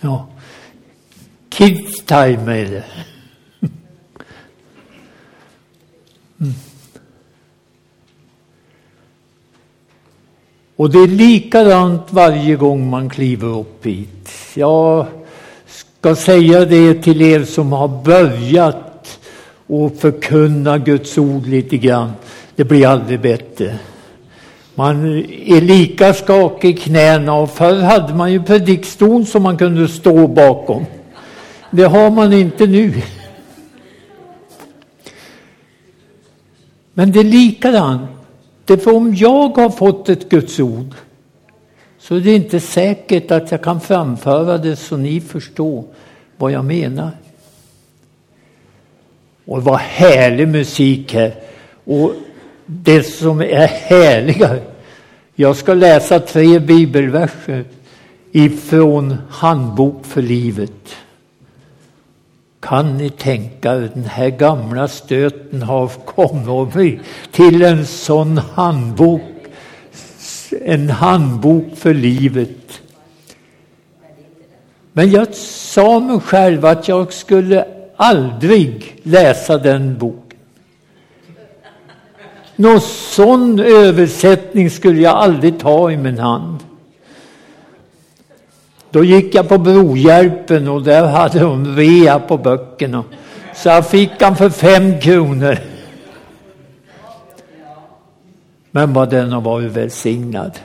Ja. Kids time är det. Mm. Och det är likadant varje gång man kliver upp hit. Jag ska säga det till er som har börjat och förkunna Guds ord lite grann. Det blir aldrig bättre. Man är lika skakig i knäna och förr hade man ju predikstol som man kunde stå bakom. Det har man inte nu. Men det är likadant. För om jag har fått ett Guds ord så är det inte säkert att jag kan framföra det så ni förstår vad jag menar. Och vad härlig musik här. Och det som är härligare. Jag ska läsa tre bibelverser ifrån Handbok för livet. Kan ni tänka er den här gamla stöten har kommit till en sån handbok, en handbok för livet. Men jag sa mig själv att jag skulle aldrig läsa den boken. Någon sån översättning skulle jag aldrig ta i min hand. Då gick jag på Brohjälpen och där hade de rea på böckerna. Så jag fick han för fem kronor. Men vad den har varit välsignad.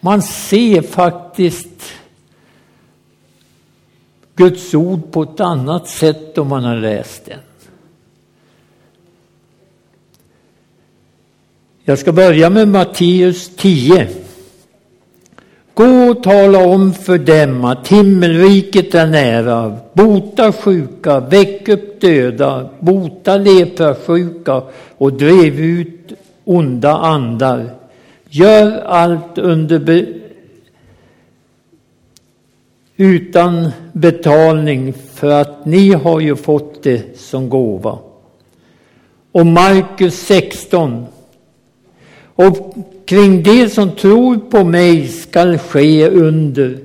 Man ser faktiskt Guds ord på ett annat sätt om man har läst den. Jag ska börja med Matteus 10. Gå och tala om för dem att himmelriket är nära. Bota sjuka, väck upp döda, bota leprasjuka och drev ut onda andar. Gör allt under be utan betalning för att ni har ju fått det som gåva. Och Markus 16. Och kring det som tror på mig skall ske under.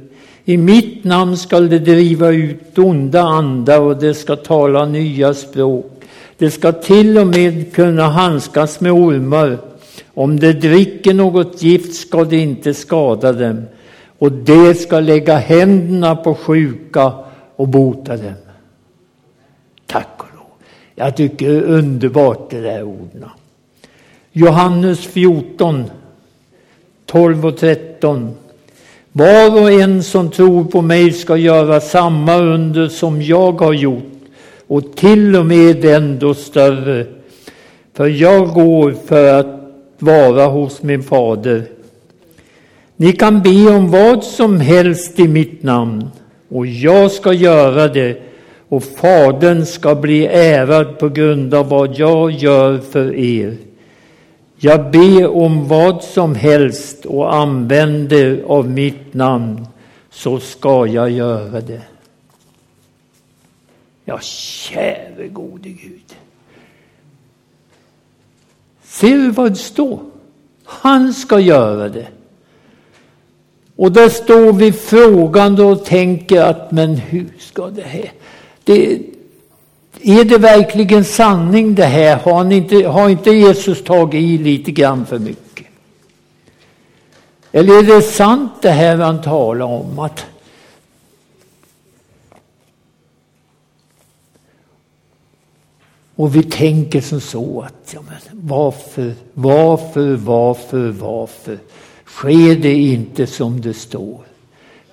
I mitt namn skall det driva ut onda andar och det ska tala nya språk. Det ska till och med kunna handskas med ormar. Om de dricker något gift ska det inte skada dem. Och det ska lägga händerna på sjuka och bota dem. Tack och lov. Jag tycker det är underbart det där orden. Johannes 14, 12 och 13. Var och en som tror på mig ska göra samma under som jag har gjort och till och med ändå större. För jag går för att vara hos min fader. Ni kan be om vad som helst i mitt namn och jag ska göra det och Fadern ska bli ärad på grund av vad jag gör för er. Jag ber om vad som helst och använder av mitt namn så ska jag göra det. Ja, käre gode Gud. Ser du vad det står? Han ska göra det. Och där står vi frågande och tänker att men hur ska det här? Det, är det verkligen sanning det här? Har, inte, har inte Jesus tagit i lite grann för mycket? Eller är det sant det här han talar om? Att Och vi tänker som så att ja, men varför, varför, varför, varför sker det inte som det står?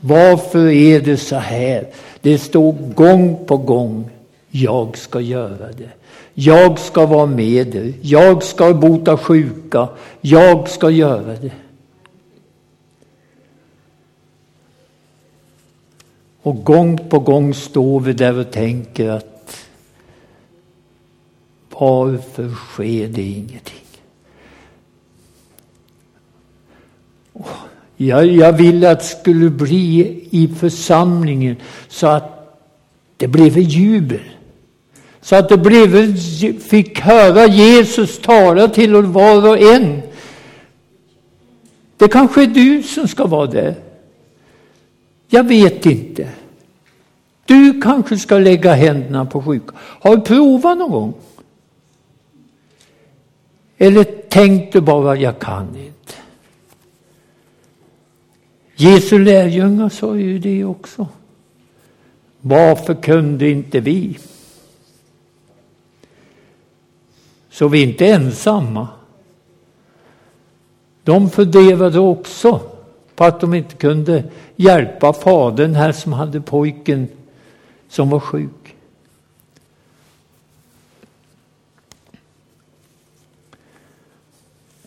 Varför är det så här? Det står gång på gång jag ska göra det. Jag ska vara med er. Jag ska bota sjuka. Jag ska göra det. Och gång på gång står vi där och tänker att varför sker det ingenting? Jag, jag ville att det skulle bli i församlingen så att det blev jubel. Så att det blev, fick höra Jesus tala till var och en. Det kanske är du som ska vara där. Jag vet inte. Du kanske ska lägga händerna på sjuka. Har du provat någon gång? Eller tänkte bara, jag kan inte. Jesu lärjungar sa ju det också. Varför kunde inte vi? Så vi är inte ensamma. De funderade också på att de inte kunde hjälpa fadern här som hade pojken som var sjuk.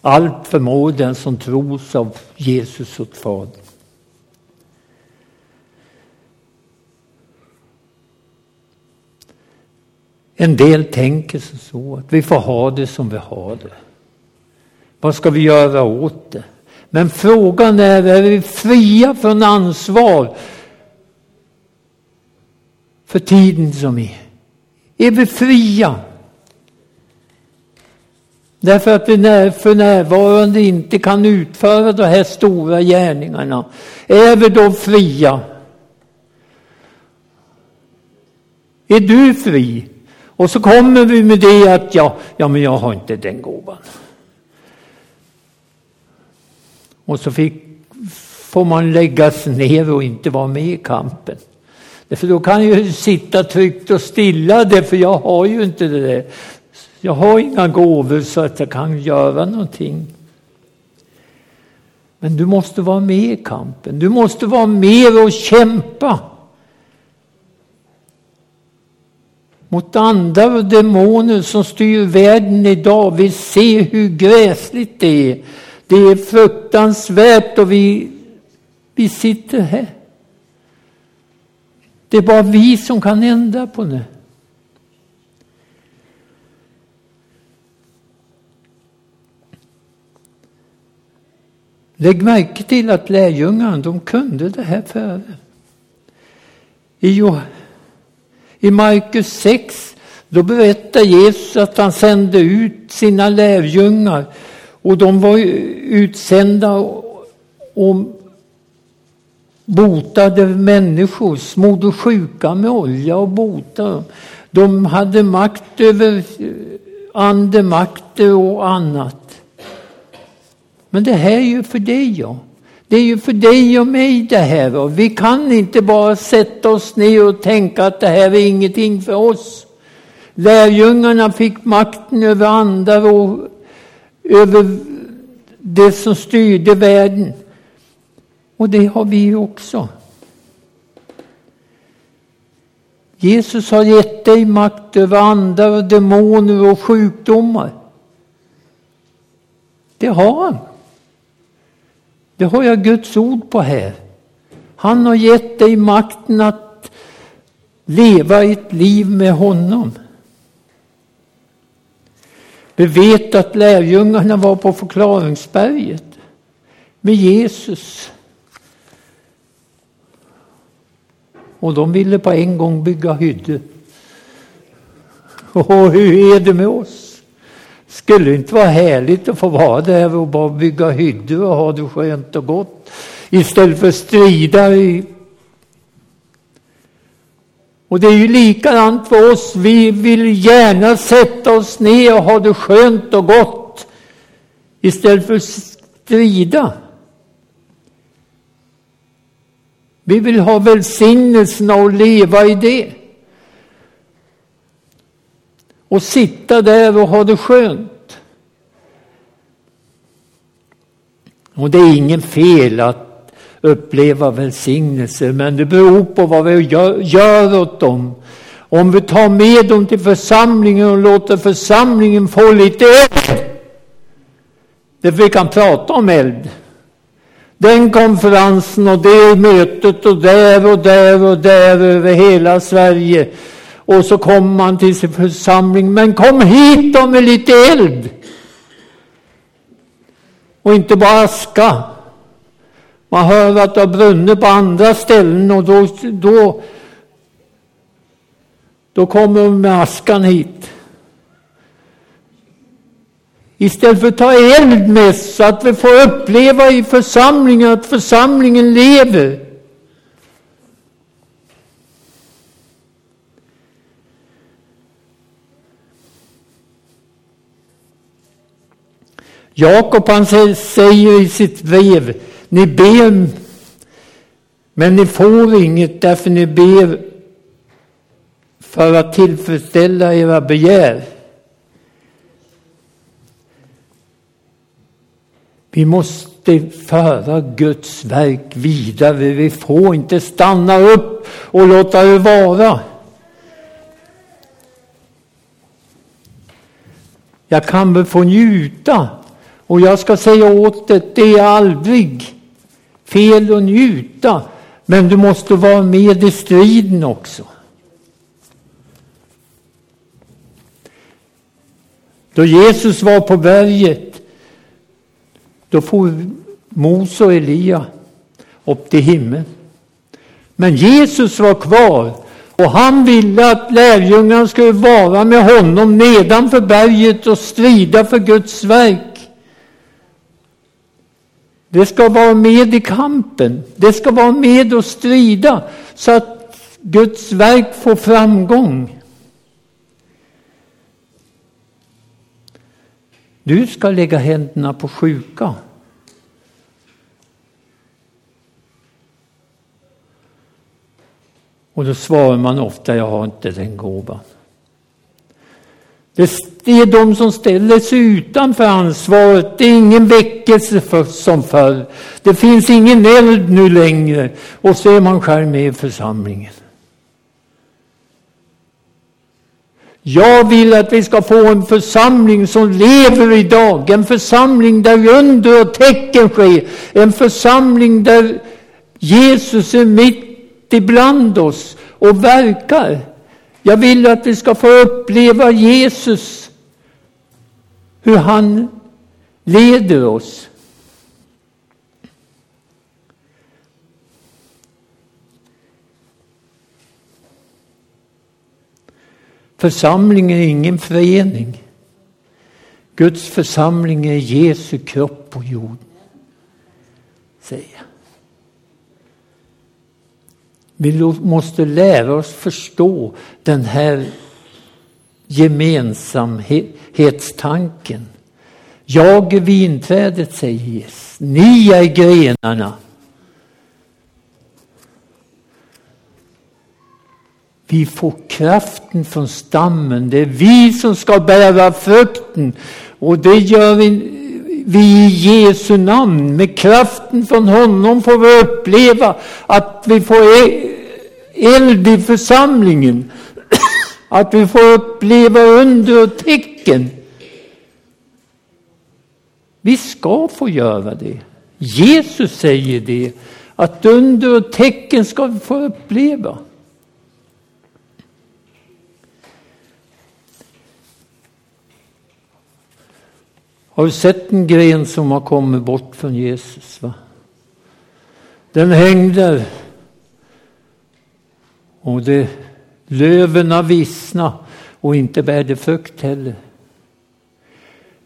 Allt förmår den som tros av Jesus åt Fadern. En del tänker sig så att vi får ha det som vi har det. Vad ska vi göra åt det? Men frågan är, är vi fria från ansvar för tiden som är? Är vi fria? Därför att vi för närvarande inte kan utföra de här stora gärningarna. Är vi då fria? Är du fri? Och så kommer vi med det att ja, ja men jag har inte den gåvan. Och så fick, får man läggas ner och inte vara med i kampen. För då kan jag ju sitta tryggt och stilla det, för jag har ju inte det där. Jag har inga gåvor så att jag kan göra någonting. Men du måste vara med i kampen. Du måste vara med och kämpa. Mot andar och demoner som styr världen idag. Vi ser hur gräsligt det är. Det är fruktansvärt och vi, vi sitter här. Det är bara vi som kan ändra på det. Lägg märke till att lärjungarna, de kunde det här före. I, i Markus 6, då berättar Jesus att han sände ut sina lärjungar och de var utsända och botade människor, smorde sjuka med olja och botade De hade makt över andemakter och annat. Men det här är ju för dig ja. Det är ju för dig och mig det här. Och vi kan inte bara sätta oss ner och tänka att det här är ingenting för oss. Lärjungarna fick makten över andar och över det som styrde världen. Och det har vi också. Jesus har gett dig makt över andar och demoner och sjukdomar. Det har han. Det har jag Guds ord på här. Han har gett dig makten att leva ett liv med honom. Vi vet att lärjungarna var på förklaringsberget med Jesus. Och de ville på en gång bygga hyddor. Och hur är det med oss? Skulle det inte vara härligt att få vara där och bara bygga hyddor och ha det skönt och gott istället för att strida i och det är ju likadant för oss. Vi vill gärna sätta oss ner och ha det skönt och gott istället för att strida. Vi vill ha välsignelserna och leva i det. Och sitta där och ha det skönt. Och det är ingen fel att uppleva välsignelser, men det beror på vad vi gör åt dem. Om vi tar med dem till församlingen och låter församlingen få lite eld. Därför vi kan prata om eld den konferensen och det mötet och där och där och där över hela Sverige. Och så kommer man till sin församling. Men kom hit då med lite eld! Och inte bara aska. Man hör att det har brunnit på andra ställen och då, då, då kommer de med askan hit. Istället för att ta eld med så att vi får uppleva i församlingen att församlingen lever. Jakob han säger i sitt brev, ni ber men ni får inget därför ni ber för att tillfredsställa era begär. Vi måste föra Guds verk vidare. Vi får inte stanna upp och låta det vara. Jag kan väl få njuta. Och jag ska säga åt det, det är aldrig fel att njuta. Men du måste vara med i striden också. Då Jesus var på berget, då får Mose och Elia upp till himlen. Men Jesus var kvar och han ville att lärjungarna skulle vara med honom nedanför berget och strida för Guds verk. Det ska vara med i kampen. Det ska vara med och strida så att Guds verk får framgång. Du ska lägga händerna på sjuka. Och då svarar man ofta, jag har inte den gåvan. Det är de som ställer sig utanför ansvaret. Det är ingen väckelse för, som förr. Det finns ingen eld nu längre. Och så är man själv med i församlingen. Jag vill att vi ska få en församling som lever idag. En församling där under och tecken sker. En församling där Jesus är mitt ibland oss och verkar. Jag vill att vi ska få uppleva Jesus, hur han leder oss. Församlingen är ingen förening. Guds församling är Jesu kropp på jorden, säger jag. Vi måste lära oss förstå den här gemensamhetstanken. Jag är vinträdet, säger Jesus. Ni är grenarna. Vi får kraften från stammen. Det är vi som ska bära frukten. Och det gör vi, vi i Jesu namn. Med kraften från honom får vi uppleva att vi får e- eld i församlingen. Att vi får uppleva under och tecken. Vi ska få göra det. Jesus säger det, att under och tecken ska vi få uppleva. Har du sett en gren som har kommit bort från Jesus? Va? Den hängde och det, löven vissna och inte bär det frukt heller.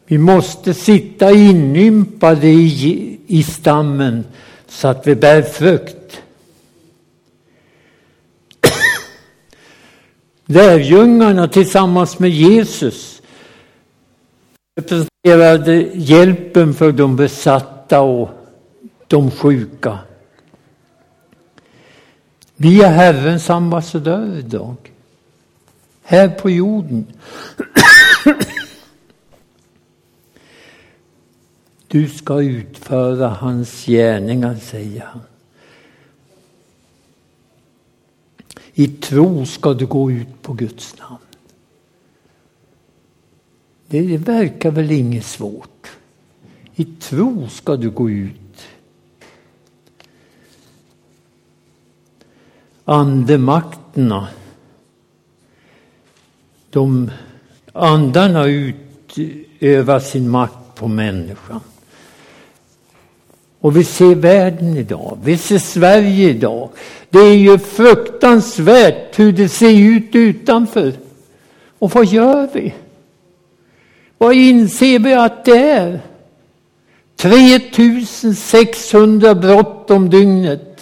Vi måste sitta inympade i, i stammen så att vi bär frukt. Lärjungarna tillsammans med Jesus representerade hjälpen för de besatta och de sjuka. Vi är Herrens ambassadörer idag. Här på jorden. Du ska utföra hans gärningar, säger han. I tro ska du gå ut på Guds namn. Det verkar väl inget svårt. I tro ska du gå ut andemakterna. De andarna utövar sin makt på människan. Och vi ser världen idag, vi ser Sverige idag. Det är ju fruktansvärt hur det ser ut utanför. Och vad gör vi? Vad inser vi att det är? 3600 brott om dygnet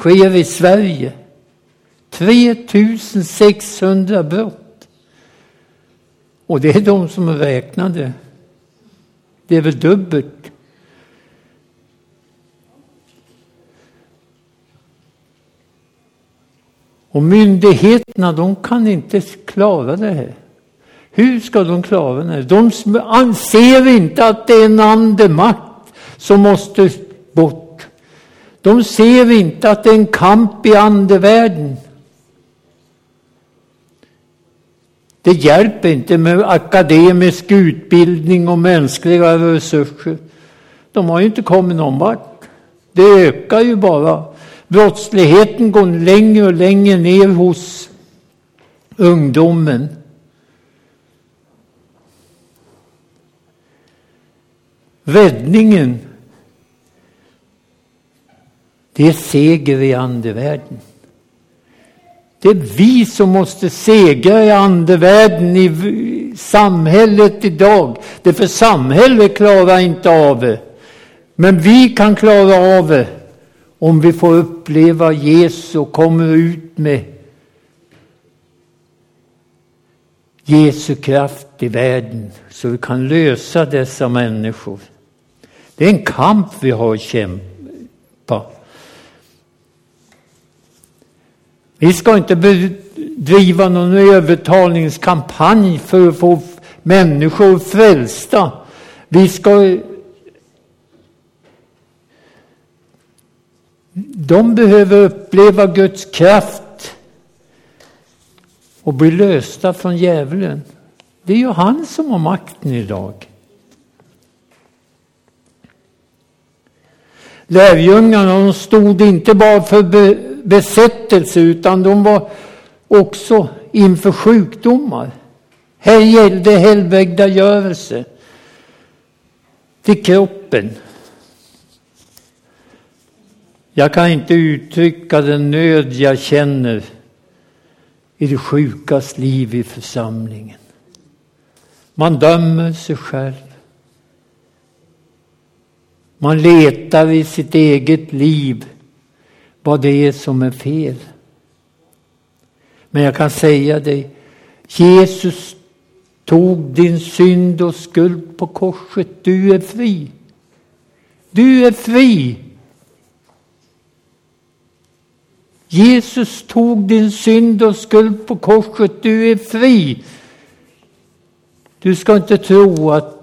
sker i Sverige. 3600 brott. Och det är de som är räknade. Det är väl dubbelt. Och myndigheterna, de kan inte klara det här. Hur ska de klara det? De anser inte att det är en andemakt som måste bort. De ser inte att det är en kamp i andevärlden. Det hjälper inte med akademisk utbildning och mänskliga resurser. De har ju inte kommit någon vart. Det ökar ju bara. Brottsligheten går längre och längre ner hos ungdomen. Räddningen, det är seger i andevärlden. Det är vi som måste segra i andevärlden i samhället idag. Det för samhället klarar inte av det. Men vi kan klara av det om vi får uppleva Jesus och kommer ut med Jesu kraft i världen så vi kan lösa dessa människor. Det är en kamp vi har att kämpa. Vi ska inte bedriva någon övertalningskampanj för att få människor frälsta. Vi ska De behöver uppleva Guds kraft och bli lösta från djävulen. Det är ju han som har makten idag. Lärjungarna de stod inte bara för besättelse utan de var också inför sjukdomar. Här gällde helbrägdagörelse till kroppen. Jag kan inte uttrycka den nöd jag känner i det sjukas liv i församlingen. Man dömer sig själv. Man letar i sitt eget liv vad det är som är fel. Men jag kan säga dig, Jesus tog din synd och skuld på korset. Du är fri. Du är fri. Jesus tog din synd och skuld på korset. Du är fri. Du ska inte tro att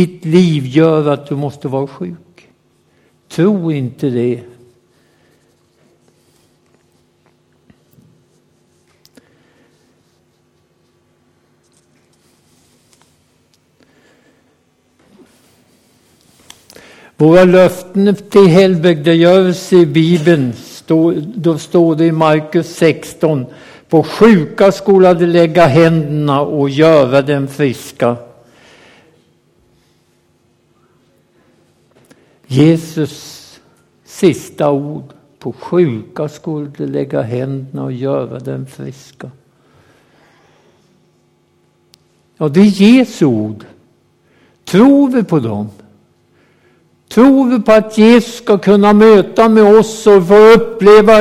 ditt liv gör att du måste vara sjuk. Tro inte det. Våra löften till helbrägdagörelse i Bibeln då, då står det i Markus 16, på sjuka skola de lägga händerna och göra dem friska. Jesus sista ord, på sjuka skulle de lägga händerna och göra dem friska. Ja, det är Jesu ord. Tror vi på dem? Tror vi på att Jesus ska kunna möta med oss och få uppleva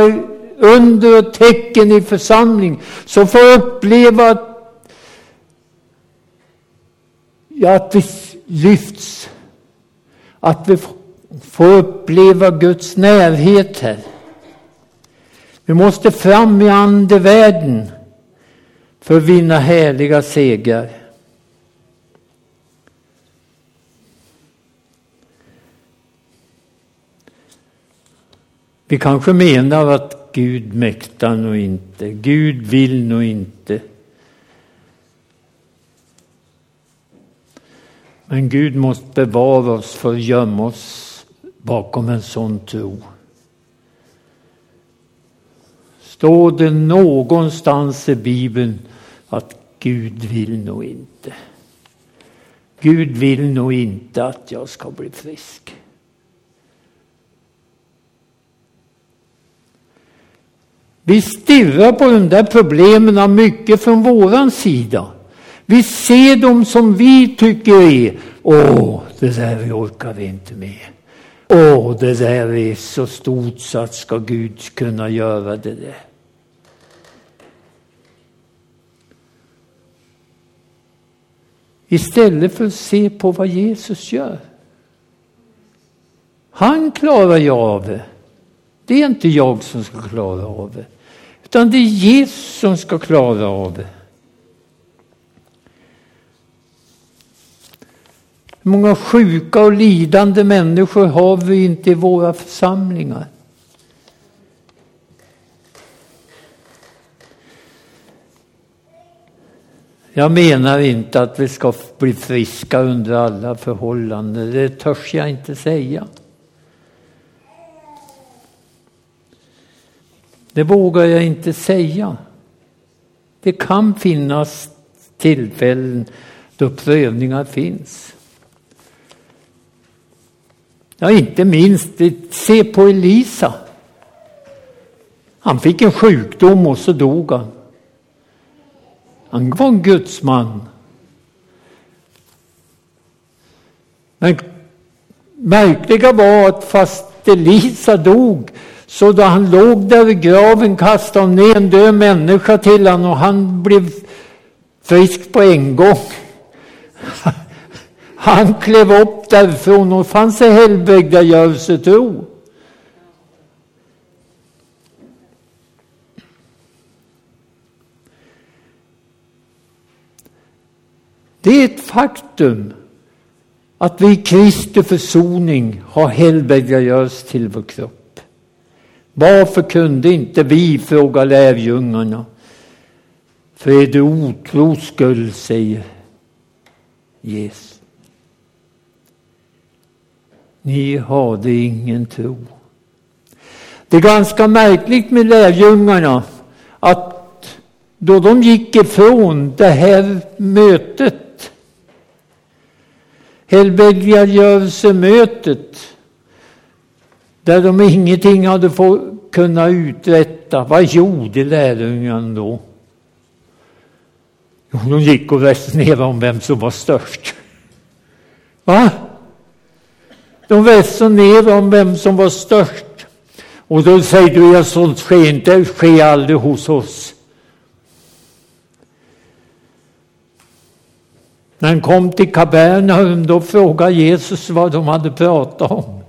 under och tecken i församling, så få uppleva ja, att vi lyfts, att vi får få uppleva Guds närhet här. Vi måste fram i andevärlden för att vinna härliga segrar. Vi kanske menar att Gud mäktar nog inte, Gud vill nog inte. Men Gud måste bevara oss för att gömma oss bakom en sån tro. Står det någonstans i Bibeln att Gud vill nog inte. Gud vill nog inte att jag ska bli frisk. Vi stirrar på de där problemen mycket från våran sida. Vi ser dem som vi tycker är, åh, det där orkar vi inte med. Åh, det där är så stort så att ska Gud kunna göra det där. Istället för att se på vad Jesus gör. Han klarar ju av det. Det är inte jag som ska klara av det. Utan det är Jesus som ska klara av det. Hur många sjuka och lidande människor har vi inte i våra församlingar? Jag menar inte att vi ska bli friska under alla förhållanden, det törs jag inte säga. Det vågar jag inte säga. Det kan finnas tillfällen då prövningar finns. Ja, inte minst, se på Elisa. Han fick en sjukdom och så dog han. Han var en gudsman. Men märkliga var att fast Elisa dog så då han låg där vid graven kastade hon ner en död människa till honom och han blev frisk på en gång. Han klev upp därifrån och fann sig i helbrägdagörelsetro. Det är ett faktum att vi i Kristi försoning har helbrägdagörelse till vår kropp. Varför kunde inte vi, fråga lärjungarna. För är det otros skull, säger Jesus. Ni hade ingen tro. Det är ganska märkligt med lärjungarna att då de gick ifrån det här mötet, helbrägdagörelsemötet, där de ingenting hade fått kunna uträtta, vad gjorde lärjungarna då? Jo, de gick och resonerade om vem som var störst. Va? De resonerade om vem som var störst. Och då säger du, ja sånt sker inte, sker aldrig hos oss. När han kom till Kapernaum då frågade Jesus vad de hade pratat om.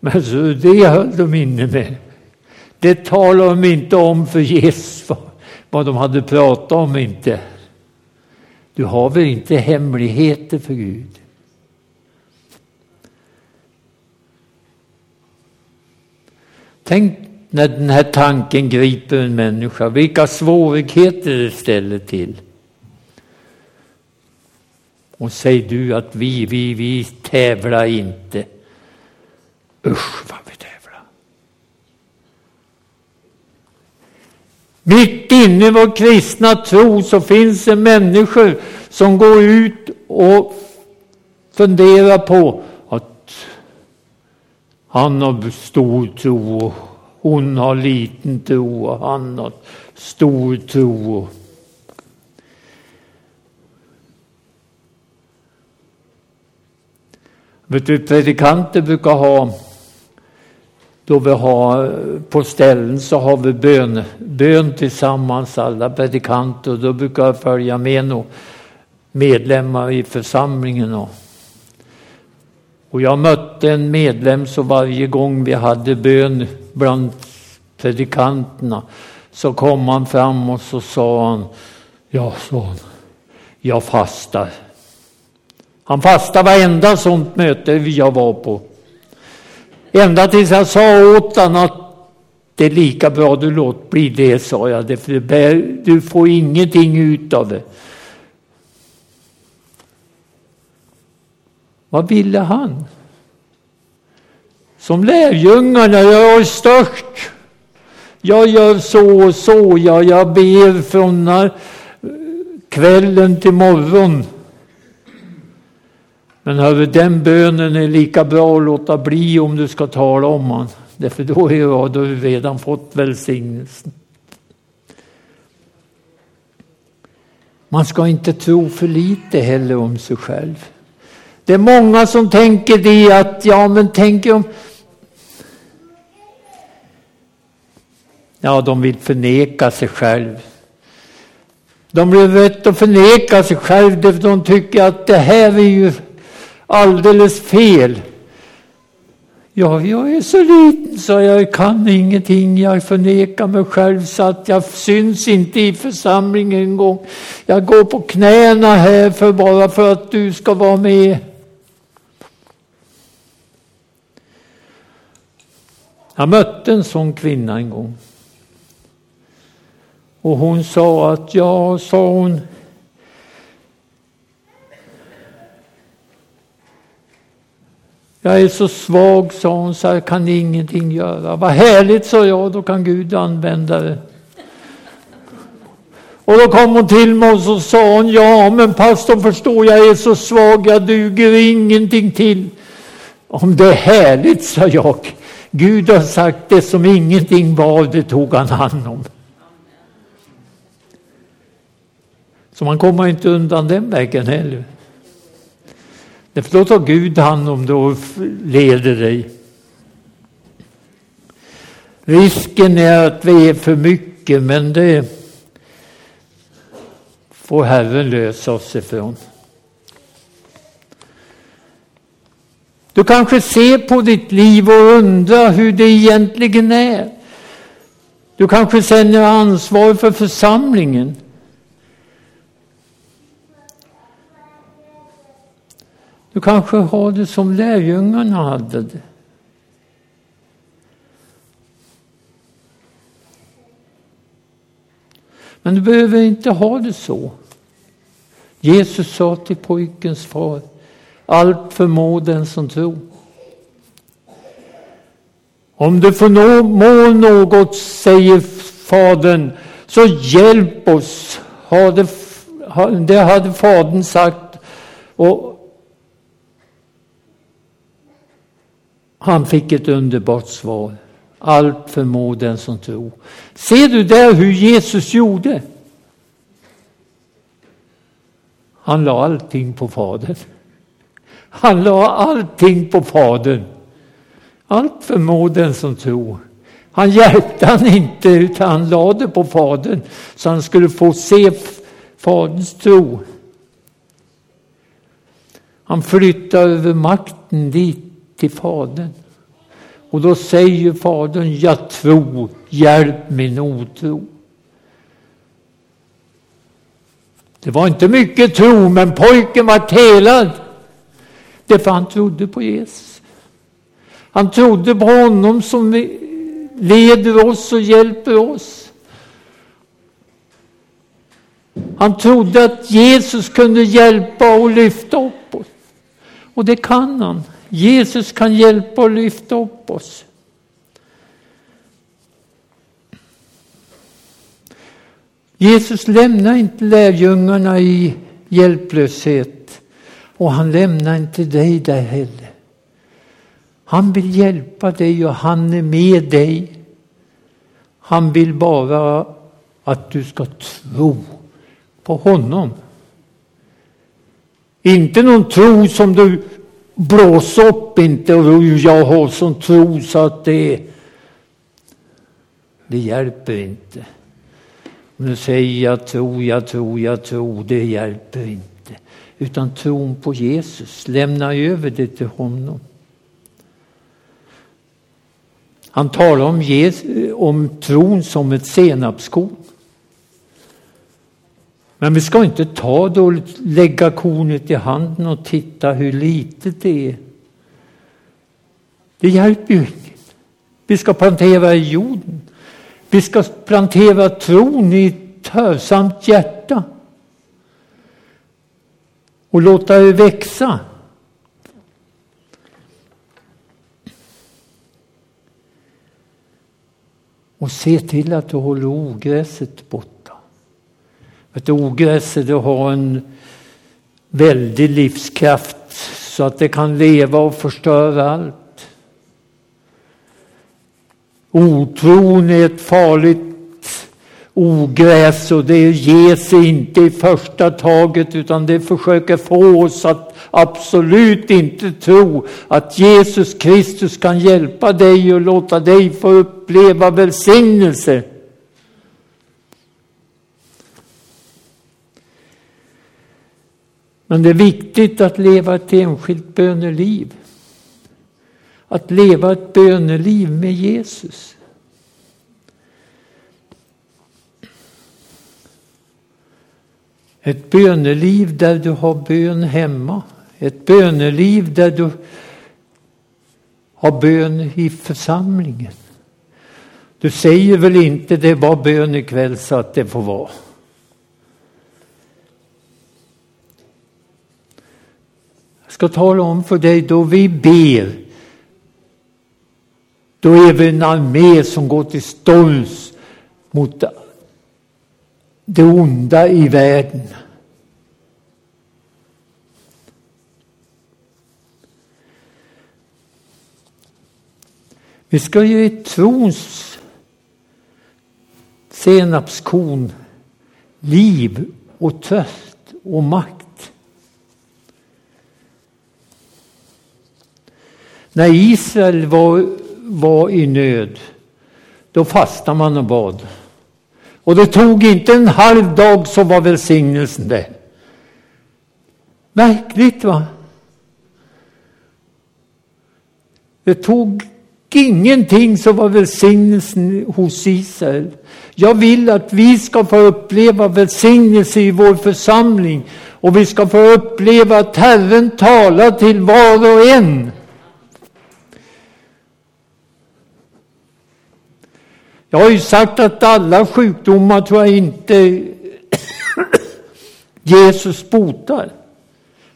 Men så, det höll de inne med. Det talade de inte om för Jesus vad de hade pratat om inte. Du har väl inte hemligheter för Gud? Tänk när den här tanken griper en människa, vilka svårigheter det ställer till. Och säger du att vi, vi, vi tävlar inte. Usch vad vi tävlar. Mitt inne i vår kristna tro så finns det människor som går ut och funderar på han har stor tro och hon har liten tro och han har stor tro. Vet du, predikanter brukar ha, då vi har på ställen så har vi bön, bön tillsammans alla predikanter och då brukar jag följa med några medlemmar i församlingen. Och och jag mötte en medlem så varje gång vi hade bön bland predikanterna så kom han fram och så sa han, ja, så, jag fastar. Han fastade varenda sånt möte jag var på. Ända tills jag sa åt honom att det är lika bra du låt bli det, sa jag, för du får ingenting ut av det. Vad ville han? Som lärjungarna, jag är störst. Jag gör så och så, jag, jag ber från eh, kvällen till morgon. Men hörru, den bönen är lika bra att låta bli om du ska tala om den. Därför då har du redan fått välsignelsen. Man ska inte tro för lite heller om sig själv. Det är många som tänker det att, ja men tänk om... Ja, de vill förneka sig själv. De blir rätt att förneka sig själva, de tycker att det här är ju alldeles fel. Ja, jag är så liten så jag kan ingenting. Jag förnekar mig själv så att jag syns inte i församlingen en gång. Jag går på knäna här för bara för att du ska vara med. Jag mötte en sån kvinna en gång. Och hon sa att, ja, sa hon, Jag är så svag, sa hon, så jag kan ingenting göra. Vad härligt, sa jag, då kan Gud använda det. Och då kom hon till mig och så sa hon, ja men pastorn förstår, jag är så svag, jag duger ingenting till. Om det är härligt, sa jag. Gud har sagt det som ingenting var, det tog han hand om. Så man kommer inte undan den vägen heller. Därför då tar Gud hand om det och leder dig. Risken är att vi är för mycket, men det får Herren lösa oss ifrån. Du kanske ser på ditt liv och undrar hur det egentligen är. Du kanske känner ansvar för församlingen. Du kanske har det som lärjungarna hade det. Men du behöver inte ha det så. Jesus sa till pojkens far, allt förmår den som tror. Om du förmår något, säger Fadern, så hjälp oss. Det hade Fadern sagt. Och Han fick ett underbart svar. Allt förmår den som tror. Ser du där hur Jesus gjorde? Han la allting på Fadern. Han la allting på Fadern. Allt förmår den som tror. Han hjälpte han inte, utan han lade på Fadern så han skulle få se Faderns tro. Han flyttade över makten dit till Fadern. Och då säger Fadern, jag tror, hjälp min otro. Det var inte mycket tro, men pojken var helad. Därför han trodde på Jesus. Han trodde på honom som leder oss och hjälper oss. Han trodde att Jesus kunde hjälpa och lyfta upp oss. Och det kan han. Jesus kan hjälpa och lyfta upp oss. Jesus lämnar inte lärjungarna i hjälplöshet och han lämnar inte dig där heller. Han vill hjälpa dig och han är med dig. Han vill bara att du ska tro på honom. Inte någon tro som du Blås upp inte och jag har sån tro så att det, det hjälper inte. Nu säger jag tro, jag tror, jag tror, det hjälper inte. Utan tron på Jesus, lämna över det till honom. Han talar om, Jesus, om tron som ett senapskorn. Men vi ska inte ta det och lägga kornet i handen och titta hur litet det är. Det hjälper ju inget. Vi ska plantera i jorden. Vi ska plantera tron i ett hörsamt hjärta. Och låta det växa. Och se till att du håller ogräset borta. Ett ogräs det har en väldig livskraft så att det kan leva och förstöra allt. Otron är ett farligt ogräs och det ger sig inte i första taget utan det försöker få oss att absolut inte tro att Jesus Kristus kan hjälpa dig och låta dig få uppleva välsignelse. Men det är viktigt att leva ett enskilt böneliv. Att leva ett böneliv med Jesus. Ett böneliv där du har bön hemma. Ett böneliv där du har bön i församlingen. Du säger väl inte det var bön ikväll så att det får vara. Ska tala om för dig då vi ber. Då är vi en armé som går till storms mot det onda i världen. Vi ska ge trons senapskorn liv och tröst och makt. När Israel var, var i nöd, då fastade man och bad. Och det tog inte en halv dag så var välsignelsen det. Märkligt va? Det tog ingenting så var välsignelsen hos Israel. Jag vill att vi ska få uppleva välsignelse i vår församling och vi ska få uppleva att Herren talar till var och en. Jag har ju sagt att alla sjukdomar tror jag inte Jesus botar.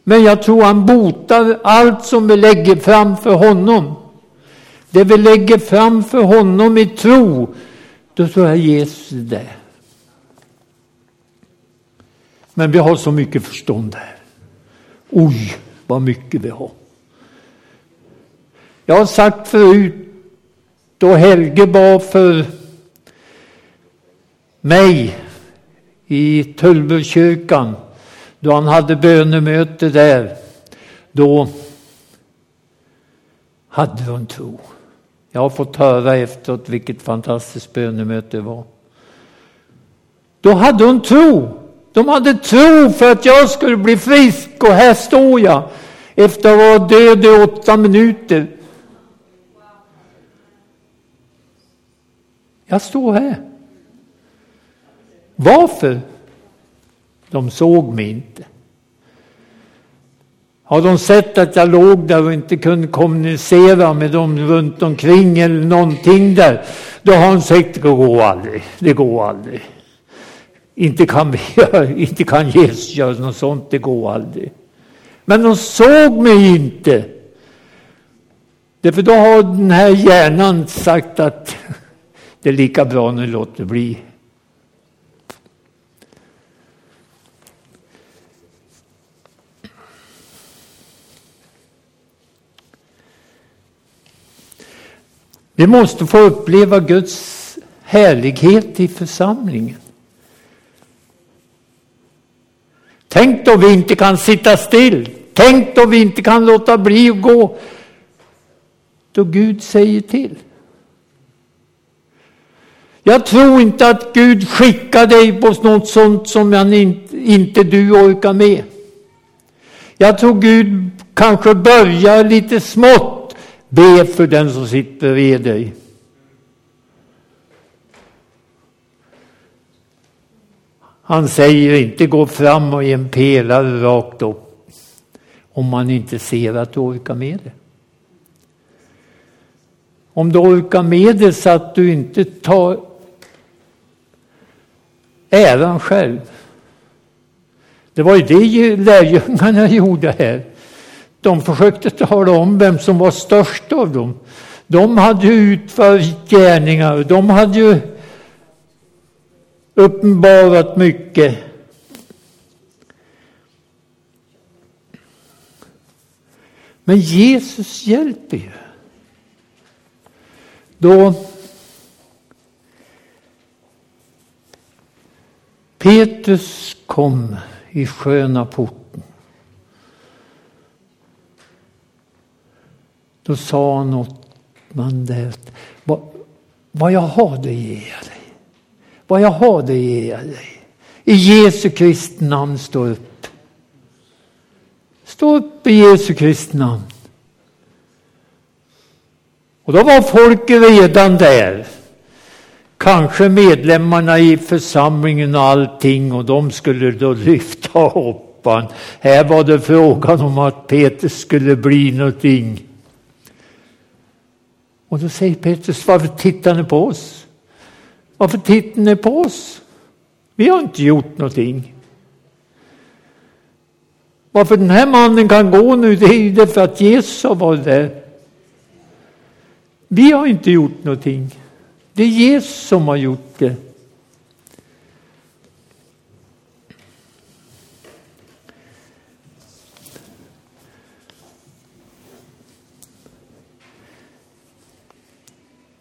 Men jag tror han botar allt som vi lägger fram för honom. Det vi lägger fram för honom i tro, då tror jag Jesus är där. Men vi har så mycket förstånd här. Oj, vad mycket vi har. Jag har sagt förut, då Helge bad för mig i Tullbykyrkan, då han hade bönemöte där, då hade hon tro. Jag har fått höra efteråt vilket fantastiskt bönemöte det var. Då hade hon tro. De hade tro för att jag skulle bli frisk och här står jag efter att ha varit död i åtta minuter. Jag står här. Varför? De såg mig inte. Har de sett att jag låg där och inte kunde kommunicera med dem runt omkring eller någonting där, då har de sagt det går aldrig, det går aldrig. Inte kan, vi, inte kan Jesus göra något sånt, det går aldrig. Men de såg mig inte. Därför då har den här hjärnan sagt att det är lika bra nu låter bli. Vi måste få uppleva Guds härlighet i församlingen. Tänk då vi inte kan sitta still. Tänk då vi inte kan låta bli att gå då Gud säger till. Jag tror inte att Gud skickar dig på något sånt som inte du orkar med. Jag tror Gud kanske börjar lite smått Be för den som sitter bredvid dig. Han säger inte gå fram och ge en pelare rakt upp om man inte ser att du orkar med det. Om du orkar med det så att du inte tar äran själv. Det var ju det lärjungarna gjorde här. De försökte tala om vem som var störst av dem. De hade utfört gärningar, de hade ju uppenbarat mycket. Men Jesus hjälper ju. Då Petrus kom i sköna port Då sa något man vad, vad jag har det ger jag dig. Vad jag har det ger jag dig. I Jesu Kristi namn stå upp. Stå upp i Jesu Kristi namn. Och då var folk redan där. Kanske medlemmarna i församlingen och allting och de skulle då lyfta hoppan. Här var det frågan om att Peter skulle bli någonting. Och då säger Petrus, varför tittar ni på oss? Varför tittar ni på oss? Vi har inte gjort någonting. Varför den här mannen kan gå nu, det är ju därför att Jesus har varit där. Vi har inte gjort någonting. Det är Jesus som har gjort det.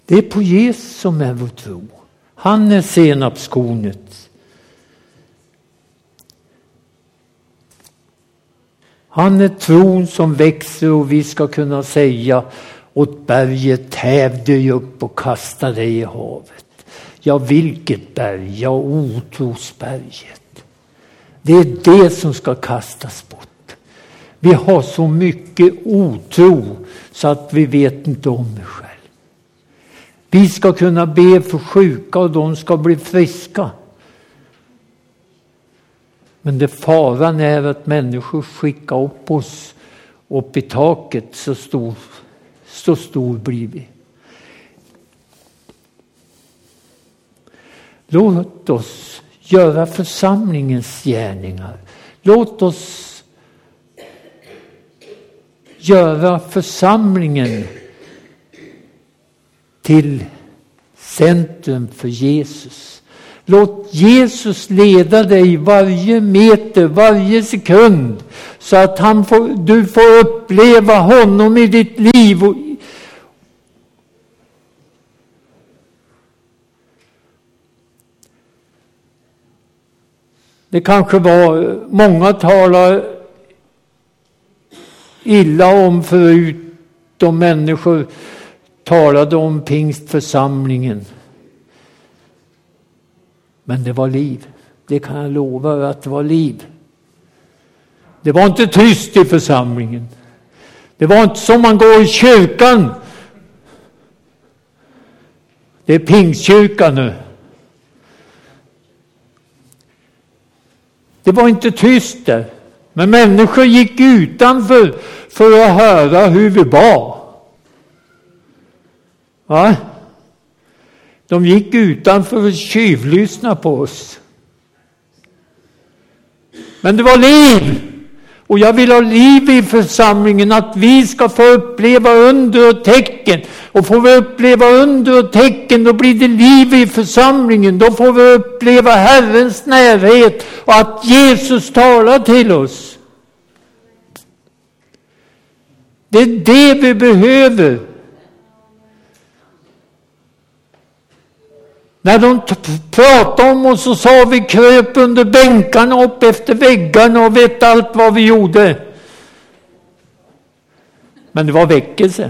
Det är på Jesus som är vår tro. Han är senapskornet. Han är tron som växer och vi ska kunna säga åt berget häv dig upp och kasta dig i havet. Ja, vilket berg? Ja, otrosberget. Det är det som ska kastas bort. Vi har så mycket otro så att vi vet inte om det själv. Vi ska kunna be för sjuka och de ska bli friska. Men det faran är att människor skickar upp oss upp i taket så stor så stor blir vi. Låt oss göra församlingens gärningar. Låt oss göra församlingen till centrum för Jesus. Låt Jesus leda dig varje meter, varje sekund så att han får, du får uppleva honom i ditt liv Det kanske var, många talar illa om förut, de människor talade om pingstförsamlingen. Men det var liv. Det kan jag lova att det var liv. Det var inte tyst i församlingen. Det var inte som man går i kyrkan. Det är pingstkyrkan nu. Det var inte tyst där. Men människor gick utanför för att höra hur vi bad. Va? De gick utanför och tjuvlyssnade på oss. Men det var liv. Och jag vill ha liv i församlingen, att vi ska få uppleva under och tecken. Och får vi uppleva under och tecken, då blir det liv i församlingen. Då får vi uppleva Herrens närhet och att Jesus talar till oss. Det är det vi behöver. När de pratade om oss så sa vi kröp under bänkarna upp efter väggarna och vet allt vad vi gjorde. Men det var väckelse.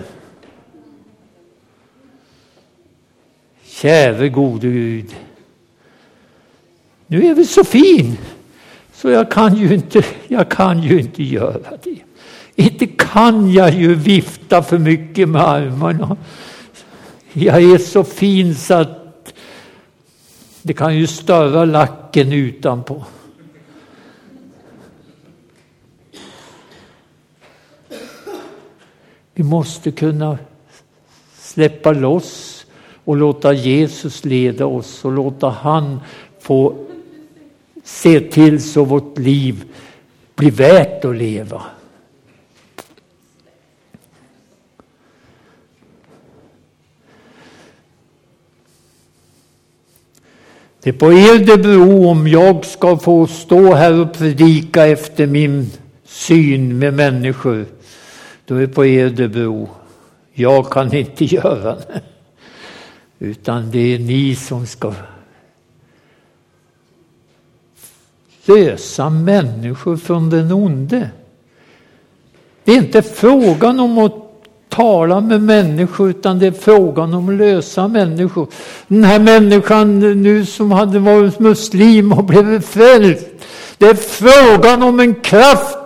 Käre gode Gud. Nu är vi så fin så jag kan ju inte, jag kan ju inte göra det. Inte kan jag ju vifta för mycket med armarna. Jag är så fin så att det kan ju störa lacken utanpå. Vi måste kunna släppa loss och låta Jesus leda oss och låta han få se till så vårt liv blir värt att leva. Det är på er det beror om jag ska få stå här och predika efter min syn med människor. Då är det på er det beror. Jag kan inte göra det. Utan det är ni som ska lösa människor från den onde. Det är inte frågan om att tala med människor utan det är frågan om att lösa människor. Den här människan nu som hade varit muslim och blivit frälst. Det är frågan om en kraft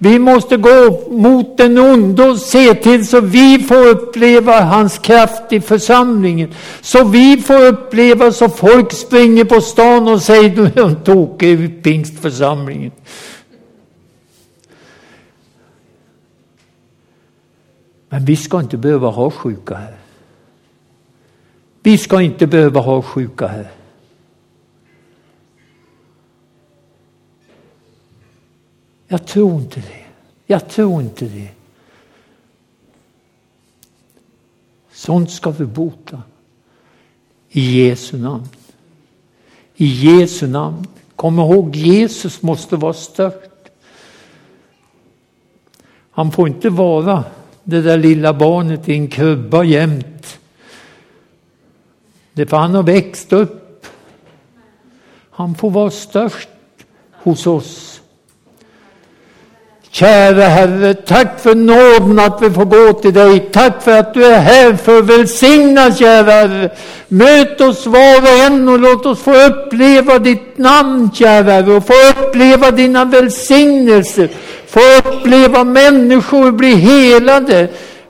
Vi måste gå mot den onde och se till så vi får uppleva hans kraft i församlingen. Så vi får uppleva så folk springer på stan och säger du är en tokig i pingstförsamlingen. Men vi ska inte behöva ha sjuka här. Vi ska inte behöva ha sjuka här. Jag tror inte det. Jag tror inte det. Sånt ska vi bota. I Jesu namn. I Jesu namn. Kom ihåg, Jesus måste vara störst. Han får inte vara det där lilla barnet i en krubba jämt. Det för han har växt upp. Han får vara störst hos oss. Kära Herre, tack för nåden att vi får gå till dig. Tack för att du är här för att välsigna, kära Herre. Möt oss var och en och låt oss få uppleva ditt namn, kära Herre, och få uppleva dina välsignelser. Få uppleva människor bli helade.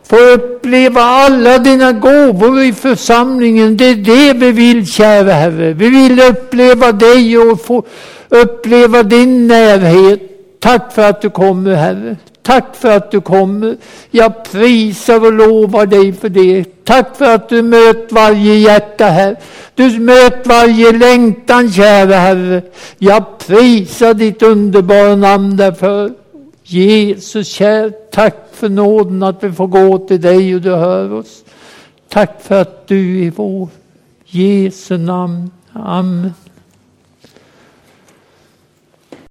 Få uppleva alla dina gåvor i församlingen. Det är det vi vill, kära Herre. Vi vill uppleva dig och få uppleva din närhet. Tack för att du kommer, Herre. Tack för att du kommer. Jag prisar och lovar dig för det. Tack för att du möter varje hjärta här. Du möter varje längtan, kära Herre. Jag prisar ditt underbara namn därför. Jesus kär, tack för nåden att vi får gå till dig och du hör oss. Tack för att du är vår. Jesu namn. Amen.